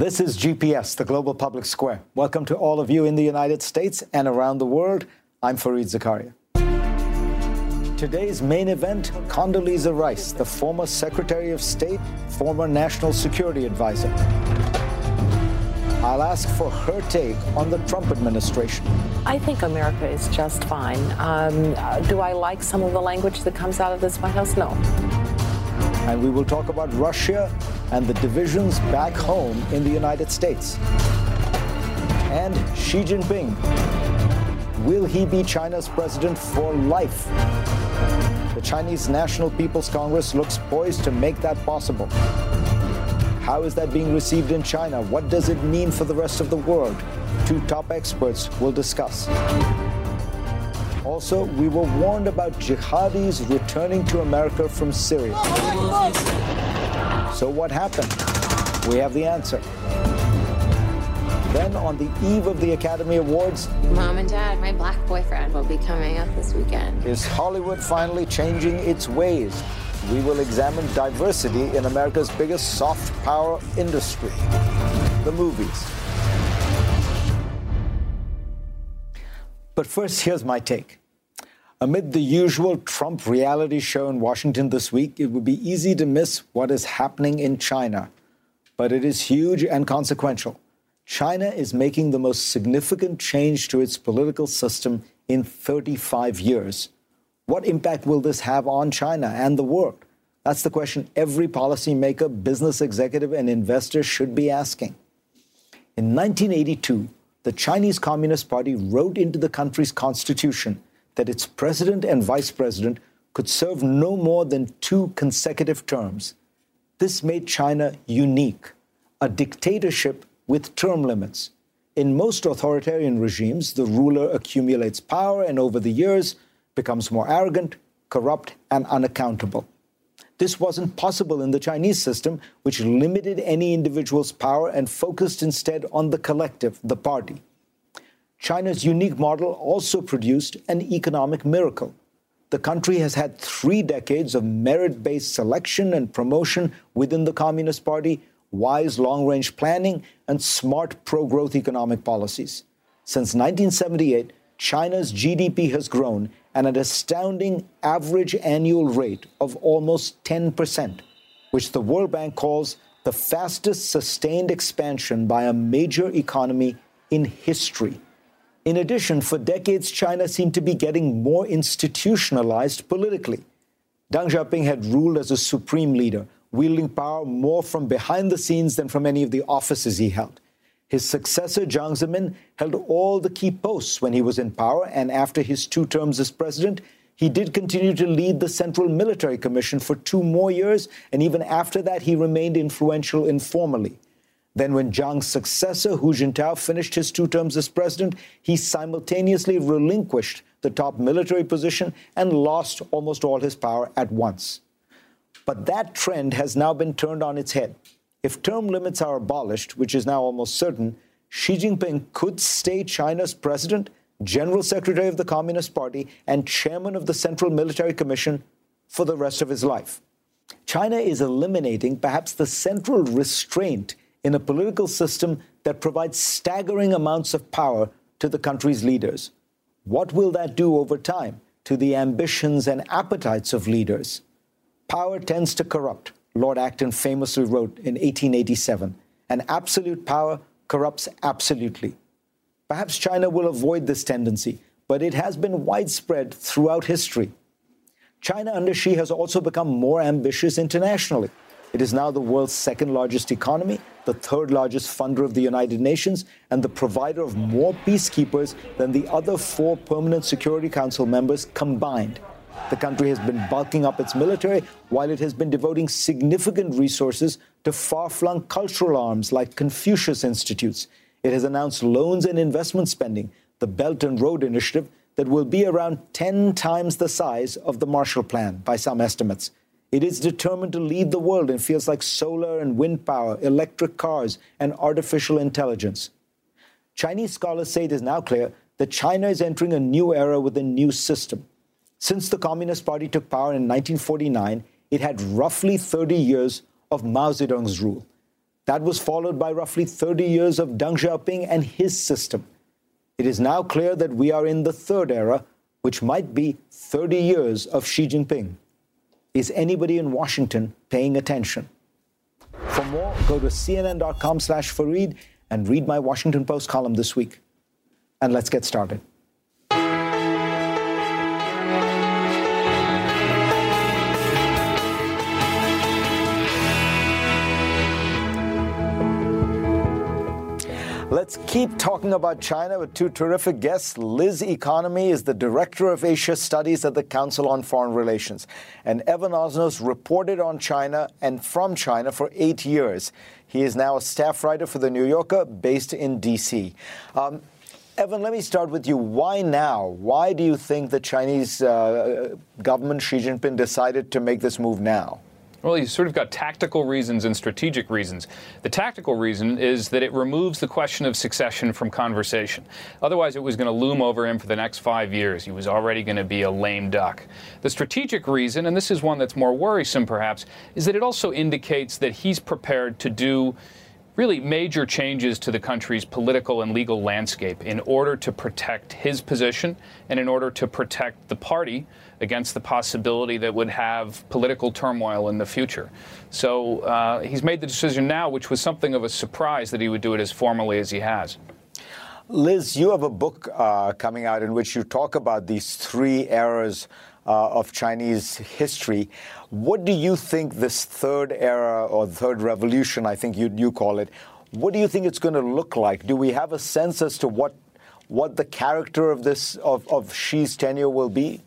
This is GPS, the Global Public Square. Welcome to all of you in the United States and around the world. I'm Fareed Zakaria. Today's main event Condoleezza Rice, the former Secretary of State, former National Security Advisor. I'll ask for her take on the Trump administration. I think America is just fine. Um, do I like some of the language that comes out of this White House? No. And we will talk about Russia and the divisions back home in the United States. And Xi Jinping. Will he be China's president for life? The Chinese National People's Congress looks poised to make that possible. How is that being received in China? What does it mean for the rest of the world? Two top experts will discuss. Also, we were warned about jihadis returning to America from Syria. So, what happened? We have the answer. Then, on the eve of the Academy Awards, Mom and Dad, my black boyfriend will be coming up this weekend. Is Hollywood finally changing its ways? We will examine diversity in America's biggest soft power industry the movies. But first, here's my take. Amid the usual Trump reality show in Washington this week, it would be easy to miss what is happening in China. But it is huge and consequential. China is making the most significant change to its political system in 35 years. What impact will this have on China and the world? That's the question every policymaker, business executive, and investor should be asking. In 1982, the Chinese Communist Party wrote into the country's constitution that its president and vice president could serve no more than two consecutive terms. This made China unique, a dictatorship with term limits. In most authoritarian regimes, the ruler accumulates power and over the years becomes more arrogant, corrupt, and unaccountable. This wasn't possible in the Chinese system, which limited any individual's power and focused instead on the collective, the party. China's unique model also produced an economic miracle. The country has had three decades of merit based selection and promotion within the Communist Party, wise long range planning, and smart pro growth economic policies. Since 1978, China's GDP has grown at an astounding average annual rate of almost 10%, which the World Bank calls the fastest sustained expansion by a major economy in history. In addition, for decades, China seemed to be getting more institutionalized politically. Deng Xiaoping had ruled as a supreme leader, wielding power more from behind the scenes than from any of the offices he held. His successor, Jiang Zemin, held all the key posts when he was in power, and after his two terms as president, he did continue to lead the Central Military Commission for two more years, and even after that, he remained influential informally. Then, when Jiang's successor, Hu Jintao, finished his two terms as president, he simultaneously relinquished the top military position and lost almost all his power at once. But that trend has now been turned on its head. If term limits are abolished, which is now almost certain, Xi Jinping could stay China's president, general secretary of the Communist Party, and chairman of the Central Military Commission for the rest of his life. China is eliminating perhaps the central restraint in a political system that provides staggering amounts of power to the country's leaders. What will that do over time to the ambitions and appetites of leaders? Power tends to corrupt, Lord Acton famously wrote in 1887, and absolute power corrupts absolutely. Perhaps China will avoid this tendency, but it has been widespread throughout history. China under Xi has also become more ambitious internationally. It is now the world's second largest economy, the third largest funder of the United Nations, and the provider of more peacekeepers than the other four Permanent Security Council members combined. The country has been bulking up its military while it has been devoting significant resources to far flung cultural arms like Confucius Institutes. It has announced loans and investment spending, the Belt and Road Initiative, that will be around 10 times the size of the Marshall Plan by some estimates. It is determined to lead the world in fields like solar and wind power, electric cars, and artificial intelligence. Chinese scholars say it is now clear that China is entering a new era with a new system. Since the Communist Party took power in 1949, it had roughly 30 years of Mao Zedong's rule. That was followed by roughly 30 years of Deng Xiaoping and his system. It is now clear that we are in the third era, which might be 30 years of Xi Jinping. Is anybody in Washington paying attention? For more, go to cnn.com slash Fareed and read my Washington Post column this week. And let's get started. Let's keep talking about China with two terrific guests. Liz Economy is the Director of Asia Studies at the Council on Foreign Relations. And Evan Osnos reported on China and from China for eight years. He is now a staff writer for The New Yorker based in D.C. Um, Evan, let me start with you. Why now? Why do you think the Chinese uh, government, Xi Jinping, decided to make this move now? Well, you've sort of got tactical reasons and strategic reasons. The tactical reason is that it removes the question of succession from conversation. Otherwise, it was going to loom over him for the next five years. He was already going to be a lame duck. The strategic reason, and this is one that's more worrisome perhaps, is that it also indicates that he's prepared to do really major changes to the country's political and legal landscape in order to protect his position and in order to protect the party against the possibility that would have political turmoil in the future. So uh, he's made the decision now, which was something of a surprise that he would do it as formally as he has. Liz, you have a book uh, coming out in which you talk about these three eras uh, of Chinese history. What do you think this third era or third revolution, I think you, you call it, what do you think it's going to look like? Do we have a sense as to what what the character of this of, of Xi's tenure will be?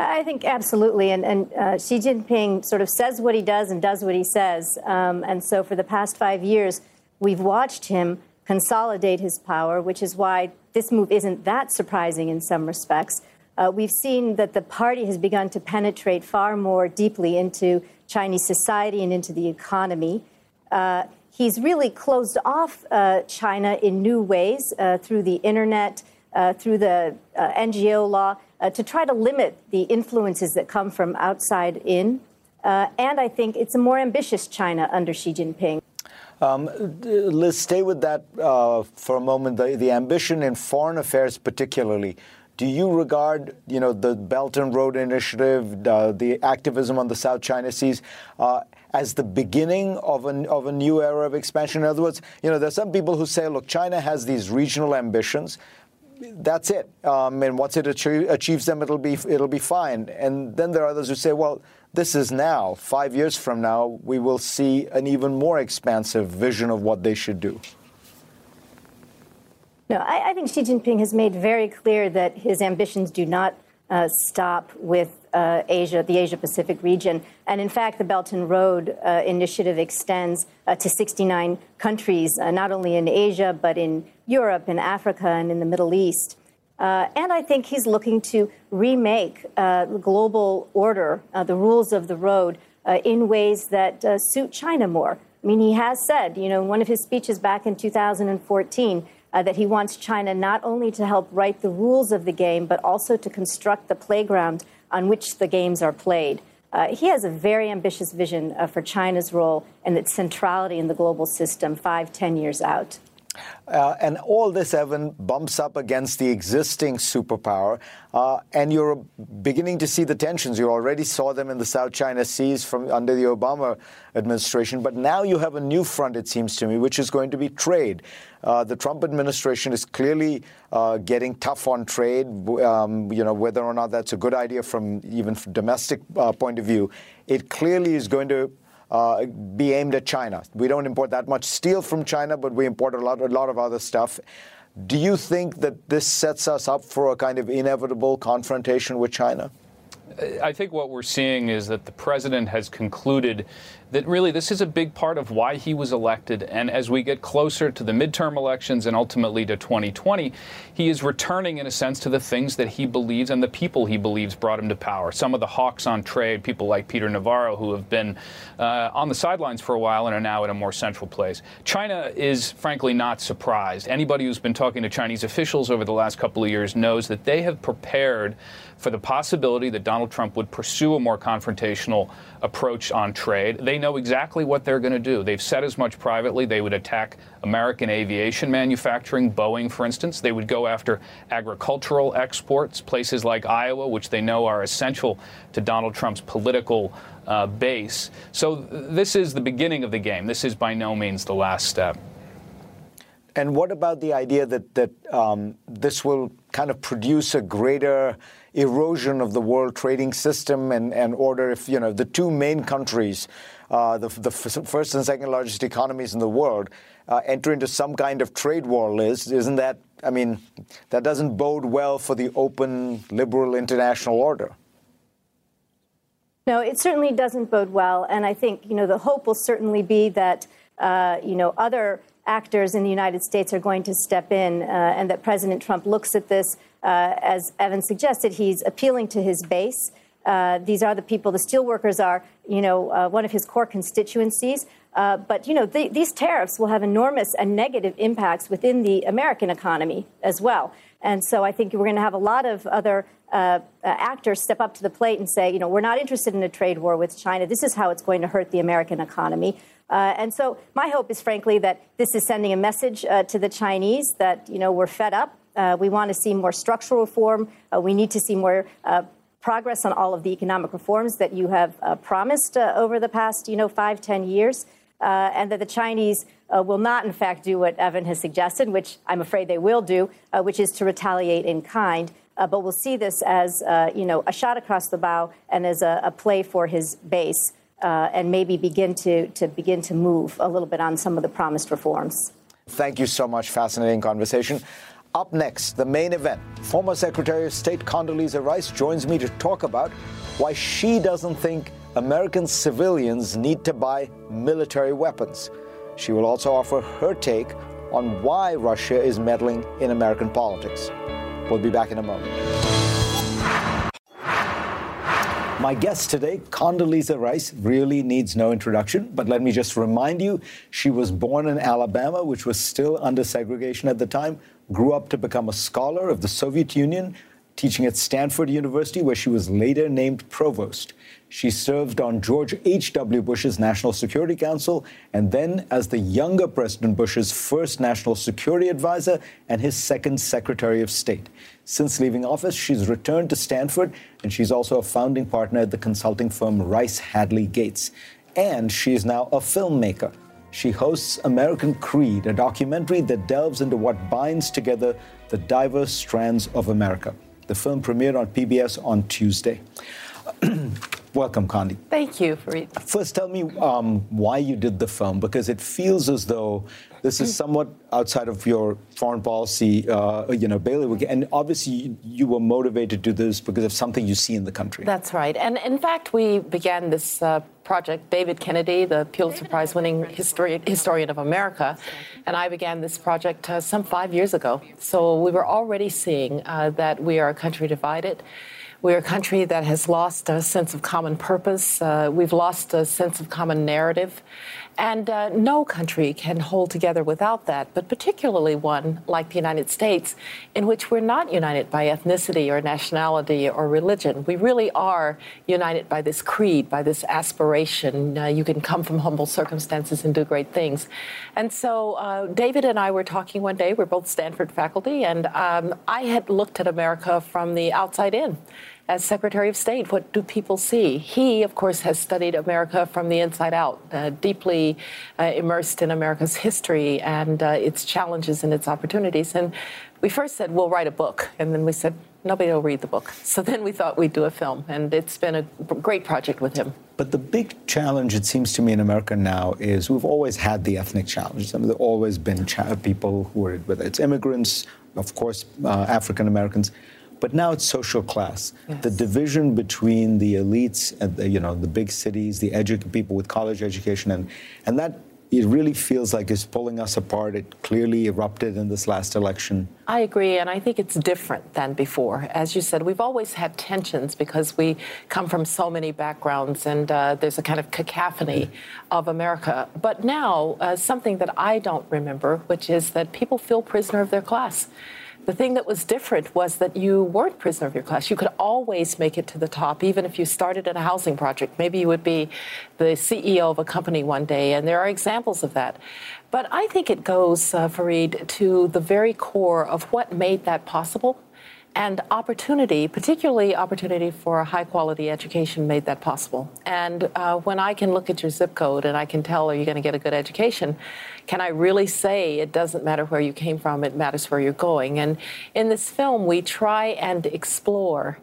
I think absolutely. And, and uh, Xi Jinping sort of says what he does and does what he says. Um, and so for the past five years, we've watched him consolidate his power, which is why this move isn't that surprising in some respects. Uh, we've seen that the party has begun to penetrate far more deeply into Chinese society and into the economy. Uh, he's really closed off uh, China in new ways uh, through the internet, uh, through the uh, NGO law uh, to try to limit the influences that come from outside in. Uh, and I think it's a more ambitious China under Xi Jinping. Um, let's stay with that uh, for a moment. The, the, ambition in foreign affairs, particularly. Do you regard, you know, the Belt and Road Initiative, the activism on the South China Seas, uh, as the beginning of, an, of a new era of expansion? In other words, you know, there's some people who say, look, China has these regional ambitions that's it. Um, and once it achieves them, it'll be it'll be fine. And then there are others who say, well, this is now. Five years from now, we will see an even more expansive vision of what they should do. No, I, I think Xi Jinping has made very clear that his ambitions do not uh, stop with uh, Asia, the Asia Pacific region. And in fact, the Belt and Road uh, Initiative extends uh, to 69 countries, uh, not only in Asia, but in Europe, in Africa, and in the Middle East. Uh, and I think he's looking to remake the global order, the rules of the road, in ways that suit China more. I mean, he has said, you know, in one of his speeches back in 2014, uh, that he wants China not only to help write the rules of the game, but also to construct the playground on which the games are played. Uh, he has a very ambitious vision uh, for China's role and its centrality in the global system five, ten years out. Uh, and all this, Evan, bumps up against the existing superpower. Uh, and you're beginning to see the tensions. You already saw them in the South China Seas from under the Obama administration. But now you have a new front, it seems to me, which is going to be trade. Uh, the Trump administration is clearly uh, getting tough on trade. Um, you know, whether or not that's a good idea from even from domestic uh, point of view, it clearly is going to uh, be aimed at China. We don't import that much steel from China, but we import a lot, a lot of other stuff. Do you think that this sets us up for a kind of inevitable confrontation with China? I think what we're seeing is that the president has concluded that really this is a big part of why he was elected. And as we get closer to the midterm elections and ultimately to 2020, he is returning, in a sense, to the things that he believes and the people he believes brought him to power. Some of the hawks on trade, people like Peter Navarro, who have been uh, on the sidelines for a while and are now in a more central place. China is, frankly, not surprised. Anybody who's been talking to Chinese officials over the last couple of years knows that they have prepared for the possibility that Donald Trump would pursue a more confrontational approach on trade. They know exactly what they're going to do. They've said as much privately. They would attack American aviation manufacturing, Boeing, for instance. They would go after agricultural exports, places like Iowa, which they know are essential to Donald Trump's political uh, base. So this is the beginning of the game. This is by no means the last step. And what about the idea that that um, this will kind of produce a greater erosion of the world trading system and, and order if you know the two main countries uh, the, first and second largest economies in the world, uh, enter into some kind of trade war Liz, isn't that, I mean, that doesn't bode well for the open, liberal international order? No, it certainly doesn't bode well. And I think, you know, the hope will certainly be that, uh, you know, other actors in the United States are going to step in uh, and that President Trump looks at this, uh, as Evan suggested, he's appealing to his base. Uh, these are the people, the steelworkers are, you know, uh, one of his core constituencies. Uh, but, you know, the, these tariffs will have enormous and negative impacts within the American economy as well. And so I think we're going to have a lot of other uh, uh, actors step up to the plate and say, you know, we're not interested in a trade war with China. This is how it's going to hurt the American economy. Uh, and so my hope is, frankly, that this is sending a message to the Chinese that, you know, we're fed up. we want to see more structural reform. we need to see more progress on all of the economic reforms that you have uh, promised uh, over the past, you know, five, ten years, uh, and that the Chinese uh, will not, in fact, do what Evan has suggested, which I'm afraid they will do, uh, which is to retaliate in kind. but we'll see this as, you know, a shot across the bow and as a, a play for his base, and maybe begin to, to begin to move a little bit on some of the promised reforms. Thank you so much. Fascinating conversation. Up next, the main event. Former Secretary of State Condoleezza Rice joins me to talk about why she doesn't think American civilians need to buy military weapons. She will also offer her take on why Russia is meddling in American politics. We'll be back in a moment. My guest today, Condoleezza Rice, really needs no introduction, but let me just remind you she was born in Alabama, which was still under segregation at the time, grew up to become a scholar of the Soviet Union, teaching at Stanford University, where she was later named provost. She served on George H.W. Bush's National Security Council and then as the younger President Bush's first National Security Advisor and his second Secretary of State. Since leaving office, she's returned to Stanford, and she's also a founding partner at the consulting firm Rice Hadley Gates. And she is now a filmmaker she hosts American Creed, a documentary that delves into what binds together the diverse strands of America. The film premiered on PBS on Tuesday. Welcome, Condi. Thank you for First, tell me um, why you did the film, because it feels as though this is somewhat outside of your foreign policy, uh, you know, bailiwick. And obviously, you were motivated to do this because of something you see in the country. That's right. And in fact, we began this uh, project. David Kennedy, the Pulitzer Prize-winning historian, historian of America, and I began this project uh, some five years ago. So we were already seeing uh, that we are a country divided. We're a country that has lost a sense of common purpose. Uh, we've lost a sense of common narrative. And uh, no country can hold together without that, but particularly one like the United States, in which we're not united by ethnicity or nationality or religion. We really are united by this creed, by this aspiration. Uh, you can come from humble circumstances and do great things. And so uh, David and I were talking one day, we're both Stanford faculty, and um, I had looked at America from the outside in. as Secretary of State, what do people see? He, of course, has studied America from the inside out, uh, deeply uh, immersed in America's history and uh, its challenges and its opportunities. And we first said, we'll write a book. And then we said, nobody will read the book. So then we thought we'd do a film. And it's been a great project with him. But the big challenge, it seems to me, in America now is we've always had the ethnic challenges. I mean, there have always been cha- people who are, whether it's immigrants, of course, uh, African Americans, but now it's social class. Yes. The division between the elites and the, you know the big cities, the edu- people with college education, and and that it really feels like it's pulling us apart. It clearly erupted in this last election. I agree, and I think it's different than before. As you said, we've always had tensions because we come from so many backgrounds, and uh, there's a kind of cacophony of America. But now, uh, something that I don't remember, which is that people feel prisoner of their class. The thing that was different was that you weren't prisoner of your class. You could always make it to the top, even if you started in a housing project. Maybe you would be the CEO of a company one day, and there are examples of that. But I think it goes, uh, Fareed, to the very core of what made that possible and opportunity, particularly opportunity for a high quality education, made that possible. And uh, when I can look at your zip code and I can tell, are you going to get a good education? Can I really say it doesn't matter where you came from, it matters where you're going? And in this film, we try and explore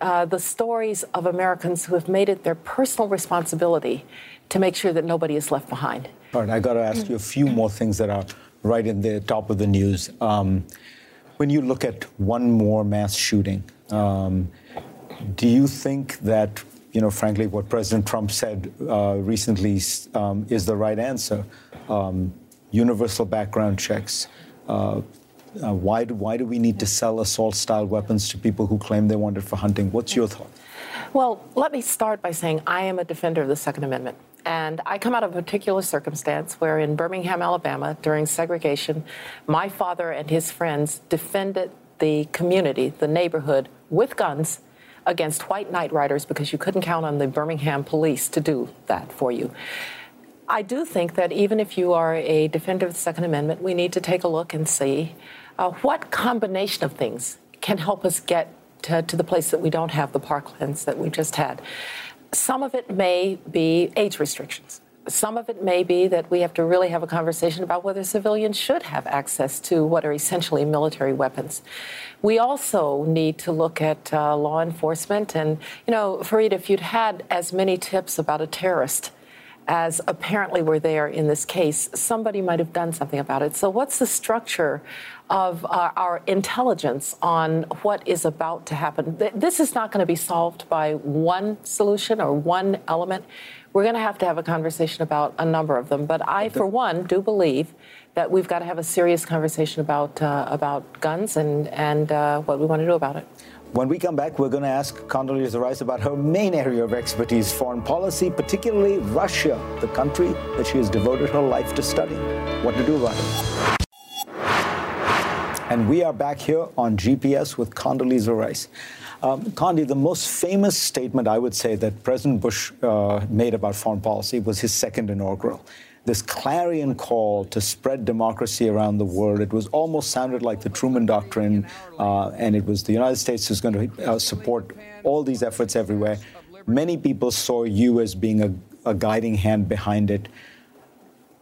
uh, the stories of Americans who have made it their personal responsibility to make sure that nobody is left behind. All right, I got to ask you a few more things that are right in the top of the news. Um, when you look at one more mass shooting, um, do you think that, you know, frankly, what President Trump said uh, recently um, is the right answer? Um, universal background checks. Uh, uh, why, do, why do we need to sell assault style weapons to people who claim they want it for hunting? What's your thought? Well, let me start by saying I am a defender of the Second Amendment. And I come out of a particular circumstance where in Birmingham, Alabama, during segregation, my father and his friends defended the community, the neighborhood, with guns against white night riders because you couldn't count on the Birmingham police to do that for you. I do think that even if you are a defender of the Second Amendment, we need to take a look and see uh, what combination of things can help us get to, to the place that we don't have the Parklands that we just had. Some of it may be age restrictions. Some of it may be that we have to really have a conversation about whether civilians should have access to what are essentially military weapons. We also need to look at uh, law enforcement. And, you know, Fareed, if you'd had as many tips about a terrorist as apparently were there in this case, somebody might have done something about it. So, what's the structure of our, our intelligence on what is about to happen? This is not going to be solved by one solution or one element. We're going to have to have a conversation about a number of them. But I, for one, do believe that we've got to have a serious conversation about uh, about guns and and uh, what we want to do about it. When we come back, we're going to ask Condoleezza Rice about her main area of expertise, foreign policy, particularly Russia, the country that she has devoted her life to studying. What to do about it. And we are back here on GPS with Condoleezza Rice. Um, Condi, the most famous statement I would say that President Bush uh, made about foreign policy was his second inaugural this clarion call to spread democracy around the world. It was almost sounded like the Truman Doctrine, uh, and it was the United States who's going to uh, support all these efforts everywhere. Many people saw you as being a, a guiding hand behind it.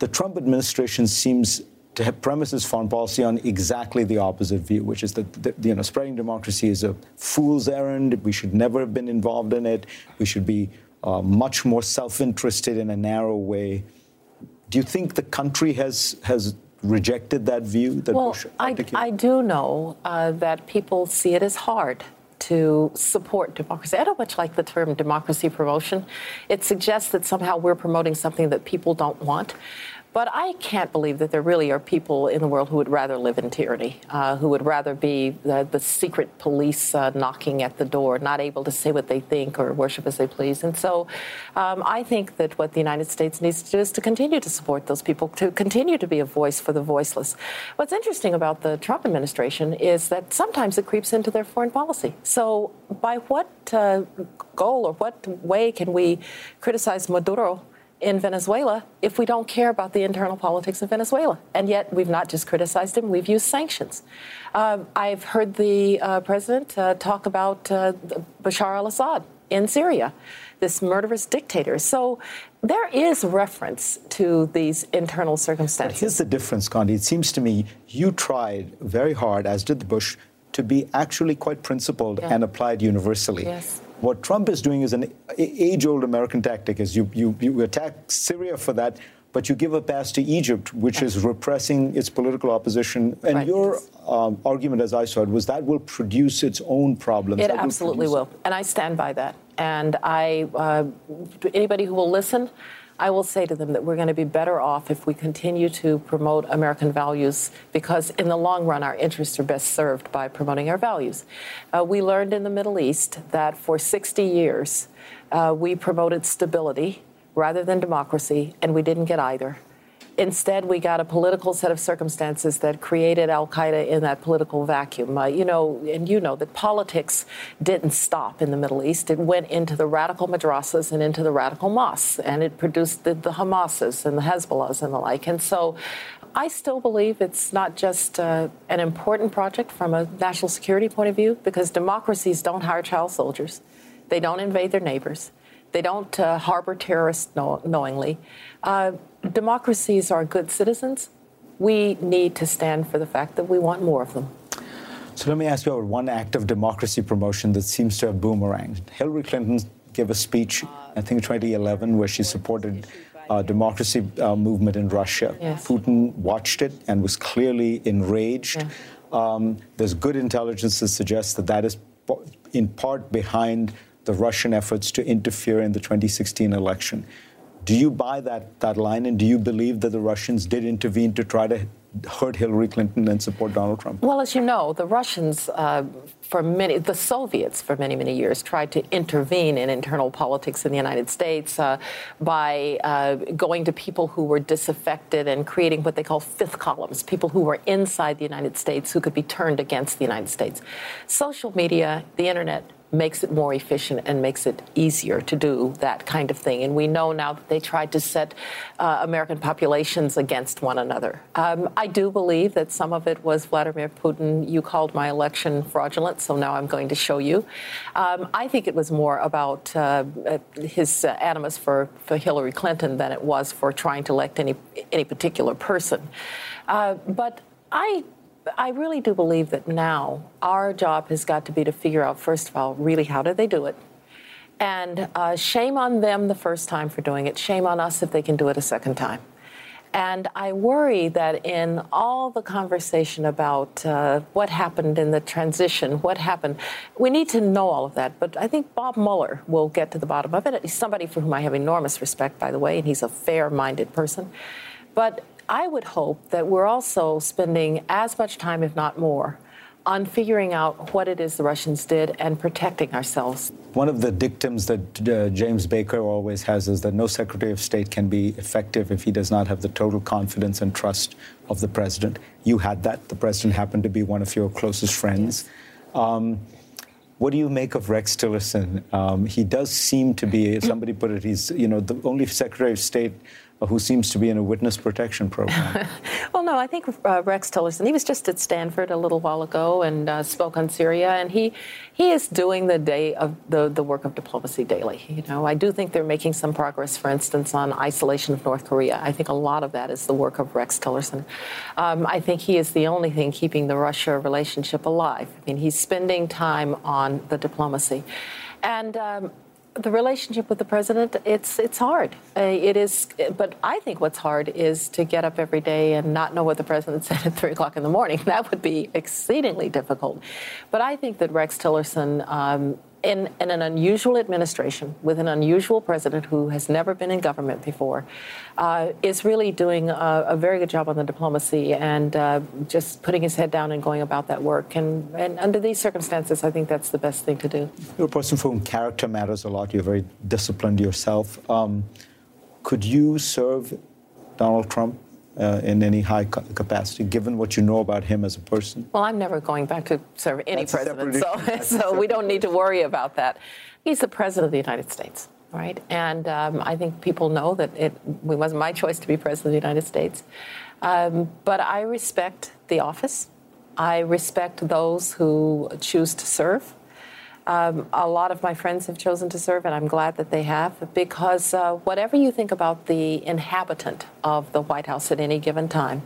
The Trump administration seems to have premises foreign policy on exactly the opposite view, which is that, that, you know spreading democracy is a fool's errand. We should never have been involved in it. We should be uh, much more self-interested in a narrow way. Do you think the country has has rejected that view? That well, I, I, do know uh, that people see it as hard to support democracy. I don't much like the term democracy promotion. It suggests that somehow we're promoting something that people don't want. But I can't believe that there really are people in the world who would rather live in tyranny, uh, who would rather be the, the secret police uh, knocking at the door, not able to say what they think or worship as they please. And so um, I think that what the United States needs to do is to continue to support those people, to continue to be a voice for the voiceless. What's interesting about the Trump administration is that sometimes it creeps into their foreign policy. So by what uh, goal or what way can we criticize Maduro? In Venezuela if we don't care about the internal politics of Venezuela. And yet we've not just criticized him, we've used sanctions. Uh, I've heard the uh, president uh, talk about uh, Bashar al Assad in Syria, this murderous dictator. So there is reference to these internal circumstances. But here's the difference, Condi. It seems to me you tried very hard, as did the Bush, to be actually quite principled yeah. and applied universally. Yes. What Trump is doing is an age-old American tactic: is you, you, you attack Syria for that, but you give a pass to Egypt, which is repressing its political opposition. And right. your um, argument, as I saw it, was that will produce its own problems. It that absolutely will, will, and I stand by that. And I, uh, anybody who will listen, I will say to them that we're going to be better off if we continue to promote American values because, in the long run, our interests are best served by promoting our values. Uh, we learned in the Middle East that for 60 years uh, we promoted stability rather than democracy, and we didn't get either. Instead, we got a political set of circumstances that created Al Qaeda in that political vacuum. Uh, you know, and you know that politics didn't stop in the Middle East. It went into the radical madrasas and into the radical mosques, and it produced the, the Hamases and the Hezbollahs and the like. And so I still believe it's not just uh, an important project from a national security point of view, because democracies don't hire child soldiers, they don't invade their neighbors. They don't uh, harbor terrorists know- knowingly. Uh, democracies are good citizens. We need to stand for the fact that we want more of them. So let me ask you about one act of democracy promotion that seems to have boomeranged. Hillary Clinton gave a speech, I think 2011, where she supported uh, democracy uh, movement in Russia. Yes. Putin watched it and was clearly enraged. Yeah. Um, there's good intelligence that suggests that that is in part behind the Russian efforts to interfere in the 2016 election. Do you buy that, that line, and do you believe that the Russians did intervene to try to hurt Hillary Clinton and support Donald Trump? Well, as you know, the Russians, uh, for many, the Soviets, for many, many years, tried to intervene in internal politics in the United States uh, by uh, going to people who were disaffected and creating what they call fifth columns, people who were inside the United States who could be turned against the United States. Social media, the internet, makes it more efficient and makes it easier to do that kind of thing. And we know now that they tried to set uh, American populations against one another. Um, I do believe that some of it was Vladimir Putin. You called my election fraudulent, so now I'm going to show you. Um, I think it was more about uh, his uh, animus for, for Hillary Clinton than it was for trying to elect any any particular person. Uh, but I I really do believe that now our job has got to be to figure out, first of all, really how did they do it? And uh, shame on them the first time for doing it. Shame on us if they can do it a second time. And I worry that in all the conversation about uh, what happened in the transition, what happened, we need to know all of that. But I think Bob Mueller will get to the bottom of it. He's somebody for whom I have enormous respect, by the way, and he's a fair minded person. But I would hope that we're also spending as much time, if not more, on figuring out what it is the Russians did and protecting ourselves. One of the dictums that uh, James Baker always has is that no Secretary of State can be effective if he does not have the total confidence and trust of the president. You had that. The president happened to be one of your closest friends. Um, what do you make of Rex Tillerson? Um, he does seem to be, somebody put it, he's you know the only Secretary of State who seems to be in a witness protection program. well, no, I think uh, Rex Tillerson, he was just at Stanford a little while ago and uh, spoke on Syria, and he he is doing the day of the, the work of diplomacy daily. You know, I do think they're making some progress, for instance, on isolation of North Korea. I think a lot of that is the work of Rex Tillerson. Um, I think he is the only thing keeping the Russia relationship alive. I mean, he's spending time on the diplomacy. And um, the relationship with the president, it's it's hard. Uh, it is, but I think what's hard is to get up every day and not know what the president said at three o'clock in the morning. That would be exceedingly difficult. But I think that Rex Tillerson um, in, in, an unusual administration with an unusual president who has never been in government before uh, is really doing a, a, very good job on the diplomacy and uh, just putting his head down and going about that work. And, and, under these circumstances, I think that's the best thing to do. You're a person for whom character matters a lot. You're very disciplined yourself. Um, could you serve Donald Trump uh, in any high capacity, given what you know about him as a person? Well, I'm never going back to serve any That's president, so, so we don't need to worry about that. He's the president of the United States. right? And um, I think people know that it, it, wasn't my choice to be president of the United States. Um, but I respect the office. I respect those who choose to serve. Um, a lot of my friends have chosen to serve, and I'm glad that they have, because uh, whatever you think about the inhabitant of the White House at any given time,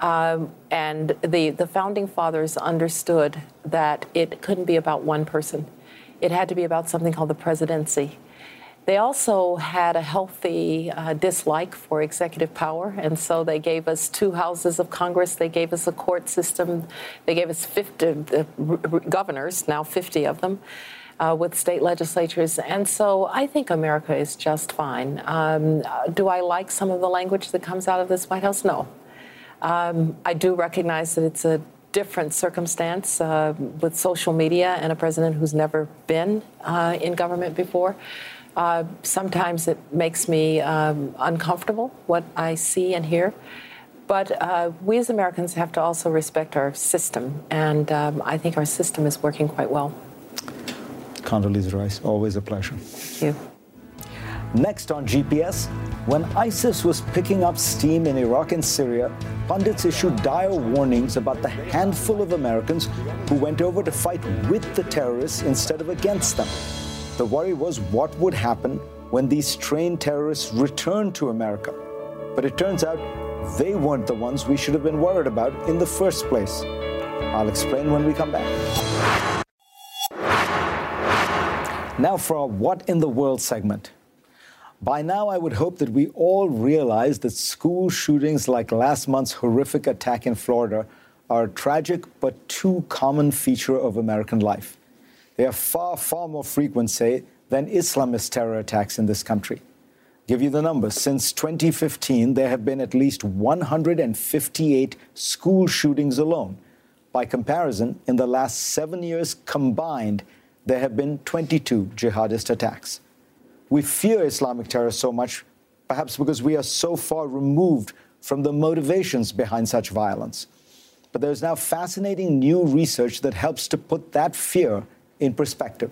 um, and the, the founding fathers understood that it couldn't be about one person. It had to be about something called the presidency. They also had a healthy uh, dislike for executive power, and so they gave us two houses of Congress. They gave us a court system. They gave us 50 uh, governors, now 50 of them. Uh, with state legislatures. And so I think America is just fine. Um, do I like some of the language that comes out of this White House? No. Um, I do recognize that it's a different circumstance uh, with social media and a president who's never been uh, in government before. Uh, sometimes it makes me um, uncomfortable what I see and hear. But uh, we as Americans have to also respect our system, and um, I think our system is working quite well. Condoleezza Rice, always a pleasure. Thank you. Next on GPS, when ISIS was picking up steam in Iraq and Syria, pundits issued dire warnings about the handful of Americans who went over to fight with the terrorists instead of against them. The worry was what would happen when these trained terrorists returned to America. But it turns out they weren't the ones we should have been worried about in the first place. I'll explain when we come back. Now for our What in the World segment. By now, I would hope that we all realize that school shootings like last month's horrific attack in Florida are a tragic but too common feature of American life. They are far, far more frequent, say, than Islamist terror attacks in this country. Give you the numbers. Since 2015, there have been at least 158 school shootings alone. By comparison, in the last seven years combined, there have been 22 jihadist attacks. We fear Islamic terror so much, perhaps because we are so far removed from the motivations behind such violence. But there's now fascinating new research that helps to put that fear in perspective.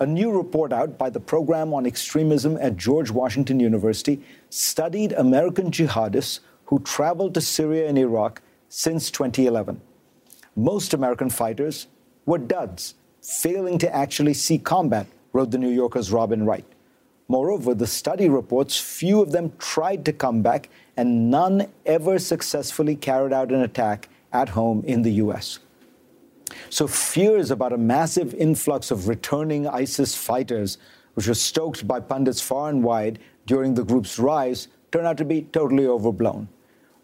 A new report out by the Program on Extremism at George Washington University studied American jihadists who traveled to Syria and Iraq since 2011. Most American fighters were duds, failing to actually see combat, wrote the New Yorker's Robin Wright. Moreover, the study reports few of them tried to come back, and none ever successfully carried out an attack at home in the U.S. So fears about a massive influx of returning ISIS fighters, which was stoked by pundits far and wide during the group's rise, turn out to be totally overblown.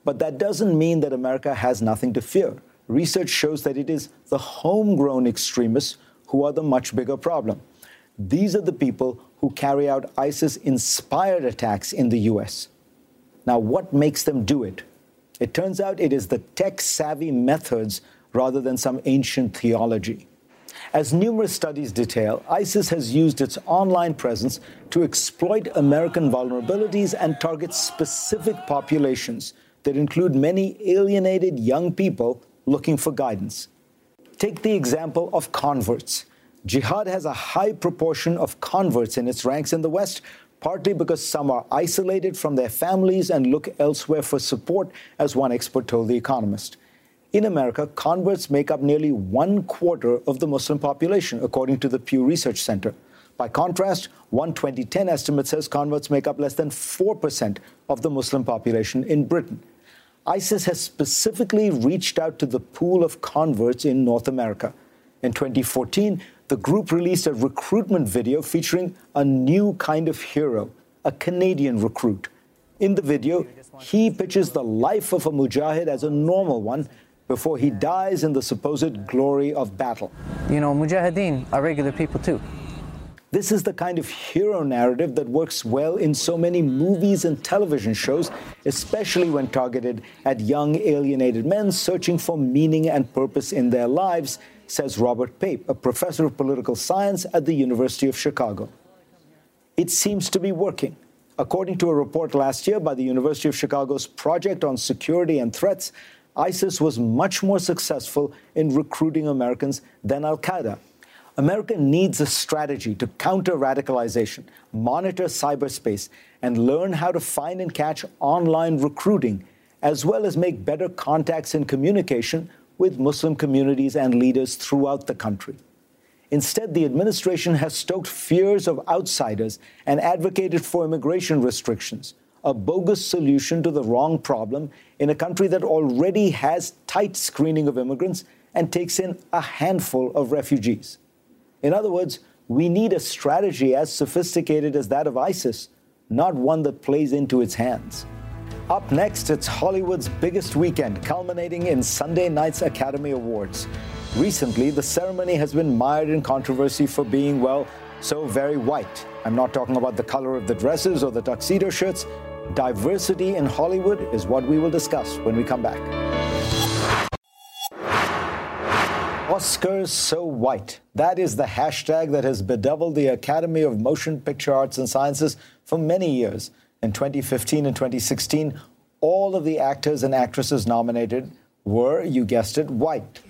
But that doesn't mean that America has nothing to fear. Research shows that it is the homegrown extremists who are the much bigger problem. These are the people who carry out ISIS inspired attacks in the US. Now, what makes them do it? It turns out it is the tech savvy methods rather than some ancient theology. As numerous studies detail, ISIS has used its online presence to exploit American vulnerabilities and target specific populations that include many alienated young people looking for guidance. Take the example of converts. Jihad has a high proportion of converts in its ranks in the West, partly because some are isolated from their families and look elsewhere for support, as one expert told The Economist. In America, converts make up nearly one quarter of the Muslim population, according to the Pew Research Center. By contrast, one 2010 estimate says converts make up less than 4% of the Muslim population in Britain. ISIS has specifically reached out to the pool of converts in North America. In 2014, the group released a recruitment video featuring a new kind of hero, a Canadian recruit. In the video, he pitches the life of a mujahid as a normal one before he dies in the supposed glory of battle. You know, mujahideen are regular people too. This is the kind of hero narrative that works well in so many movies and television shows, especially when targeted at young alienated men searching for meaning and purpose in their lives, says Robert Pape, a professor of political science at the University of Chicago. It seems to be working. According to a report last year by the University of Chicago's Project on Security and Threats, ISIS was much more successful in recruiting Americans than Al Qaeda. America needs a strategy to counter radicalization, monitor cyberspace, and learn how to find and catch online recruiting, as well as make better contacts and communication with Muslim communities and leaders throughout the country. Instead, the administration has stoked fears of outsiders and advocated for immigration restrictions, a bogus solution to the wrong problem in a country that already has tight screening of immigrants and takes in a handful of refugees. In other words, we need a strategy as sophisticated as that of ISIS, not one that plays into its hands. Up next, it's Hollywood's biggest weekend, culminating in Sunday night's Academy Awards. Recently, the ceremony has been mired in controversy for being, well, so very white. I'm not talking about the color of the dresses or the tuxedo shirts. Diversity in Hollywood is what we will discuss when we come back. Oscars so white. That is the hashtag that has bedeviled the Academy of Motion Picture Arts and Sciences for many years. In 2015 and 2016, all of the actors and actresses nominated were, you guessed it, white.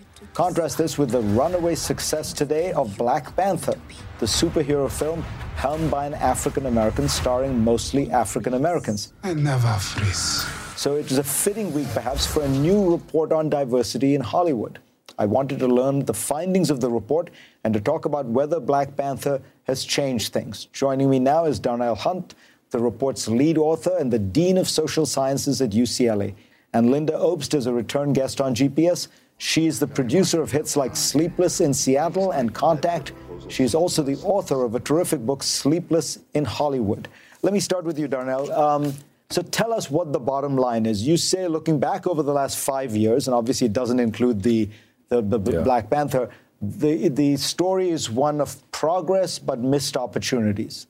Contrast this with the runaway success today of Black Panther, the superhero film helmed by an African American starring mostly African Americans. I never freeze. So it is a fitting week, perhaps, for a new report on diversity in Hollywood. I wanted to learn the findings of the report and to talk about whether Black Panther has changed things. Joining me now is Darnell Hunt, the report's lead author and the Dean of Social Sciences at UCLA. And Lynda Obst is a return guest on GPS. She's the producer of hits like Sleepless in Seattle and Contact. She's also the author of a terrific book, Sleepless in Hollywood. Let me start with you, Darnell. Um, so tell us what the bottom line is. You say, looking back over the last five years, and obviously it doesn't include the the, the yeah. Black Panther, the, the story is one of progress but missed opportunities.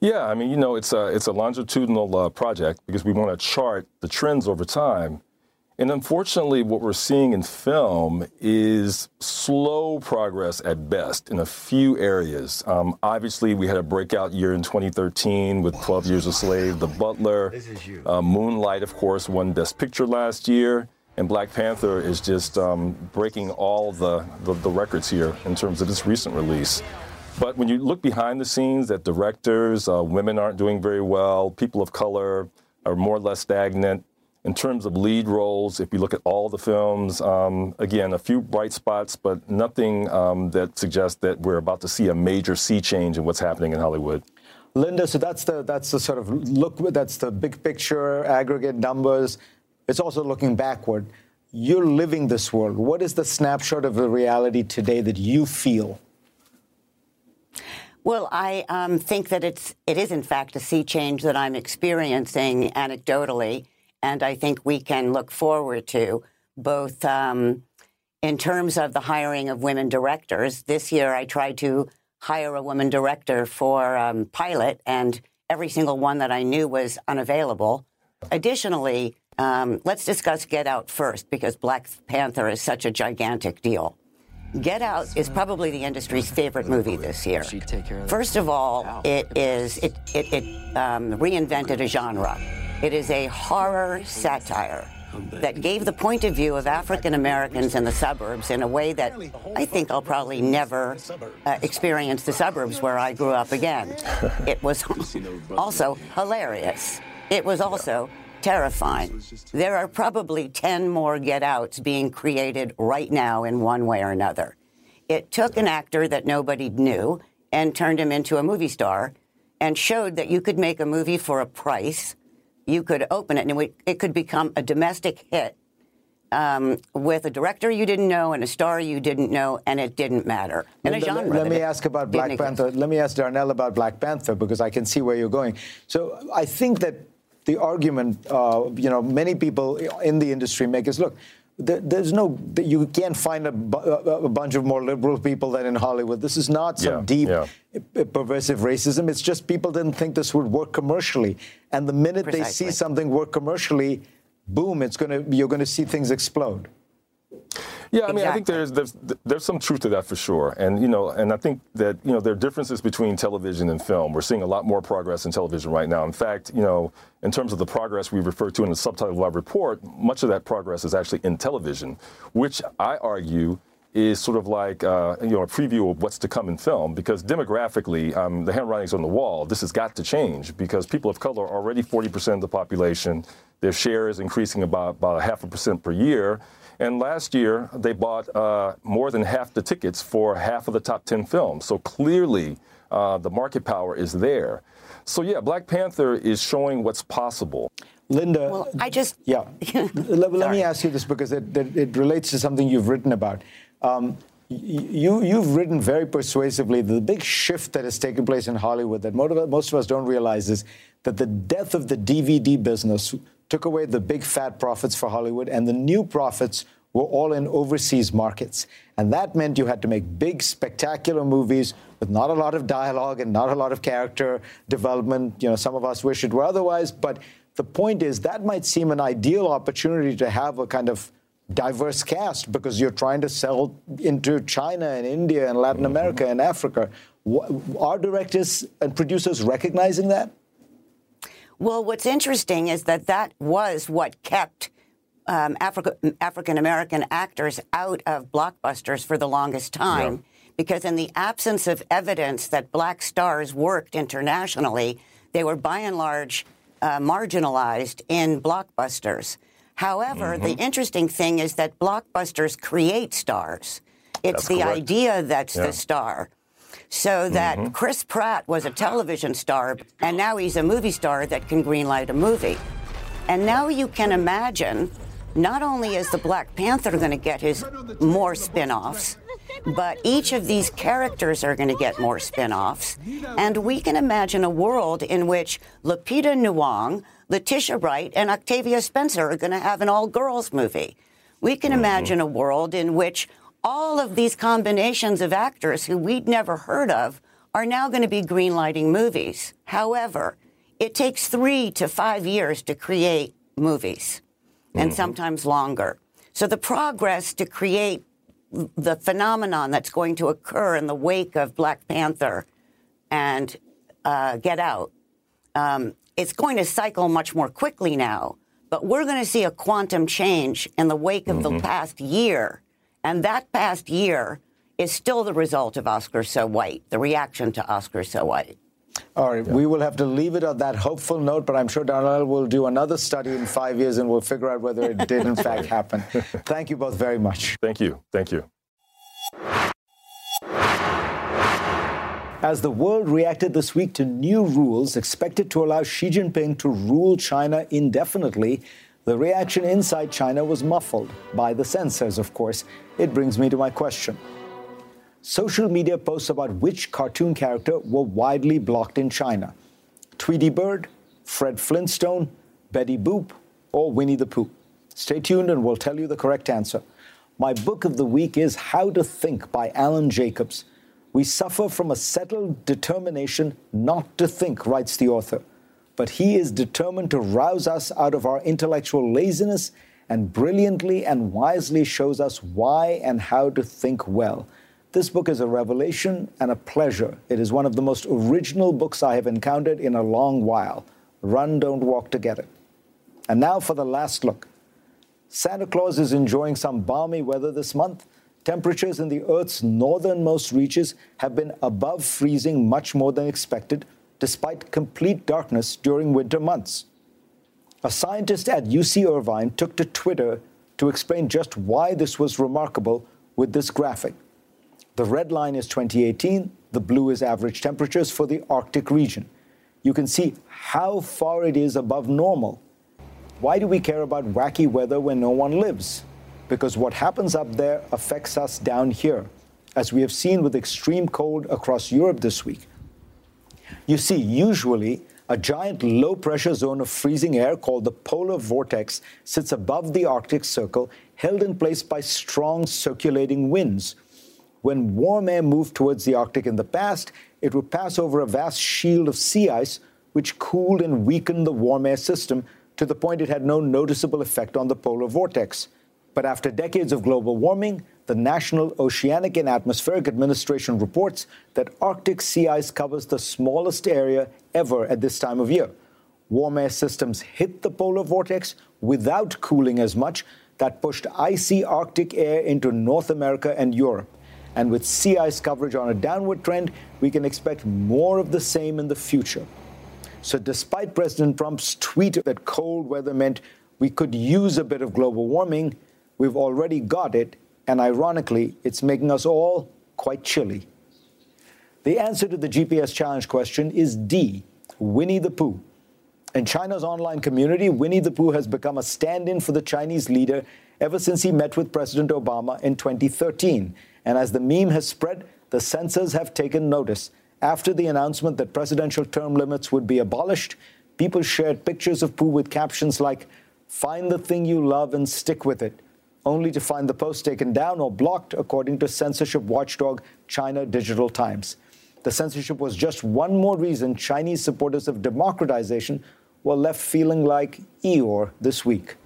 Yeah, I mean, you know, it's a, it's a longitudinal uh, project because we want to chart the trends over time. And unfortunately, what we're seeing in film is slow progress at best in a few areas. Um, obviously, we had a breakout year in 2013 with 12 Years a Slave, The Butler. Uh, Moonlight, of course, won Best Picture last year. And Black Panther is just um, breaking all the, the, the, records here in terms of its recent release. But when you look behind the scenes that directors, uh, women aren't doing very well, people of color are more or less stagnant. In terms of lead roles, if you look at all the films, um, again, a few bright spots, but nothing um, that suggests that we're about to see a major sea change in what's happening in Hollywood. Lynda, so that's the that's the sort of look. That's the big picture, aggregate numbers. It's also looking backward. You're living this world. What is the snapshot of the reality today that you feel? Well, I um, think that it's it is in fact a sea change that I'm experiencing anecdotally, and I think we can look forward to both um, in terms of the hiring of women directors. This year, I tried to hire a woman director for um, pilot, and every single one that I knew was unavailable. Additionally, um, let's discuss Get Out first because Black Panther is such a gigantic deal. Get Out is probably the industry's favorite movie this year. First of all, it is it it, it um, reinvented a genre. It is a horror satire that gave the point of view of African Americans in the suburbs in a way that I think I'll probably never uh, experience the suburbs where I grew up again. It was also hilarious. It was also terrifying. There are probably 10 more get outs being created right now in one way or another. It took an actor that nobody knew and turned him into a movie star and showed that you could make a movie for a price. You could open it and it could become a domestic hit um, with a director you didn't know and a star you didn't know, and it didn't matter. And a genre. Let me ask about Black Panther. Let me ask Darnell about Black Panther because I can see where you're going. So I think that the argument, uh, you know, many people in the industry make is, look, there's no, you can't find a, a, bunch of more liberal people than in Hollywood. This is not some yeah, deep, yeah. pervasive racism. It's just people didn't think this would work commercially. And the minute Precisely. they see something work commercially, boom, it's going to, you're going to see things explode. Yeah, I mean, I think there's, there's there's some truth to that for sure, and you know, and I think that you know there are differences between television and film. We're seeing a lot more progress in television right now. In fact, you know, in terms of the progress we refer to in the subtitle of our report, much of that progress is actually in television, which I argue is sort of like uh, you know a preview of what's to come in film because demographically, um, the handwriting's on the wall. This has got to change because people of color are already 40% of the population. Their share is increasing about about a half a percent per year. And last year, they bought uh, more than half the tickets for half of the top 10 films. So clearly, uh, the market power is there. So, yeah, Black Panther is showing what's possible. Lynda. Well, I just. Yeah. let, let, me ask you this because it, it, it, relates to something you've written about. Um, you, you've written very persuasively the big shift that has taken place in Hollywood that most of us don't realize is that the death of the DVD business took away the big fat profits for Hollywood, and the new profits were all in overseas markets. And that meant you had to make big, spectacular movies with not a lot of dialogue and not a lot of character development. You know, some of us wish it were otherwise, but the point is that might seem an ideal opportunity to have a kind of diverse cast because you're trying to sell into China and India and Latin. America and Africa. Are directors and producers recognizing that? Well, what's interesting is that that was what kept um, Africa, African American actors out of blockbusters for the longest time. Yeah. Because in the absence of evidence that black stars worked internationally, they were by and large uh, marginalized in blockbusters. However, mm-hmm. the interesting thing is that blockbusters create stars. It's that's the correct. idea that's yeah. the star. So that mm-hmm. Chris Pratt was a television star, and now he's a movie star that can greenlight a movie. And now you can imagine not only is the Black Panther going to get his more spin offs, but each of these characters are going to get more spin offs. And we can imagine a world in which Lupita Nyong'o, Letitia Wright, and Octavia Spencer are going to have an all girls movie. We can mm-hmm. imagine a world in which all of these combinations of actors who we'd never heard of are now going to be greenlighting movies. However, it takes three to five years to create movies, and mm-hmm. sometimes longer. So the progress to create the phenomenon that's going to occur in the wake of Black Panther and uh, Get Out, um, it's going to cycle much more quickly now. But we're going to see a quantum change in the wake of mm-hmm. the past year and that past year is still the result of Oscar So White, the reaction to Oscar So White. All right, yeah. we will have to leave it on that hopeful note, but I'm sure Darnell will do another study in five years and we'll figure out whether it did in fact happen. Thank you both very much. Thank you. Thank you. As the world reacted this week to new rules expected to allow Xi Jinping to rule China indefinitely, the reaction inside China was muffled by the censors, of course. It brings me to my question. Social media posts about which cartoon character were widely blocked in China Tweety Bird, Fred Flintstone, Betty Boop, or Winnie the Pooh? Stay tuned and we'll tell you the correct answer. My book of the week is How to Think by Alan Jacobs. We suffer from a settled determination not to think, writes the author but he is determined to rouse us out of our intellectual laziness and brilliantly and wisely shows us why and how to think well. This book is a revelation and a pleasure. It is one of the most original books I have encountered in a long while. Run, don't walk together. And now for the last look. Santa Claus is enjoying some balmy weather this month. Temperatures in the Earth's northernmost reaches have been above freezing much more than expected despite complete darkness during winter months. A scientist at UC Irvine took to Twitter to explain just why this was remarkable with this graphic. The red line is 2018, the blue is average temperatures for the Arctic region. You can see how far it is above normal. Why do we care about wacky weather when no one lives? Because what happens up there affects us down here, as we have seen with extreme cold across Europe this week. You see, usually a giant low pressure zone of freezing air called the polar vortex sits above the Arctic Circle, held in place by strong circulating winds. When warm air moved towards the Arctic in the past, it would pass over a vast shield of sea ice, which cooled and weakened the warm air system to the point it had no noticeable effect on the polar vortex. But after decades of global warming, the National Oceanic and Atmospheric Administration reports that Arctic sea ice covers the smallest area ever at this time of year. Warm air systems hit the polar vortex without cooling as much, that pushed icy Arctic air into North America and Europe. And with sea ice coverage on a downward trend, we can expect more of the same in the future. So, despite President Trump's tweet that cold weather meant we could use a bit of global warming, we've already got it, and ironically, it's making us all quite chilly. The answer to the GPS challenge question is D, Winnie the Pooh. In China's online community, Winnie the Pooh has become a stand in for the Chinese leader ever since he met with President Obama in 2013. And as the meme has spread, the censors have taken notice. After the announcement that presidential term limits would be abolished, people shared pictures of Pooh with captions like, Find the thing you love and stick with it, only to find the post taken down or blocked, according to censorship watchdog China Digital Times. The censorship was just one more reason Chinese supporters of democratization were left feeling like Eeyore this week.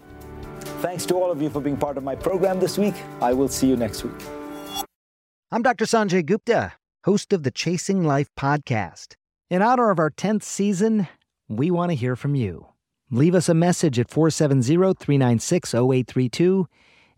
Thanks to all of you for being part of my program this week. I will see you next week. I'm Dr. Sanjay Gupta, host of the Chasing Life podcast. In honor of our 10th season, we want to hear from you. Leave us a message at 470 396 0832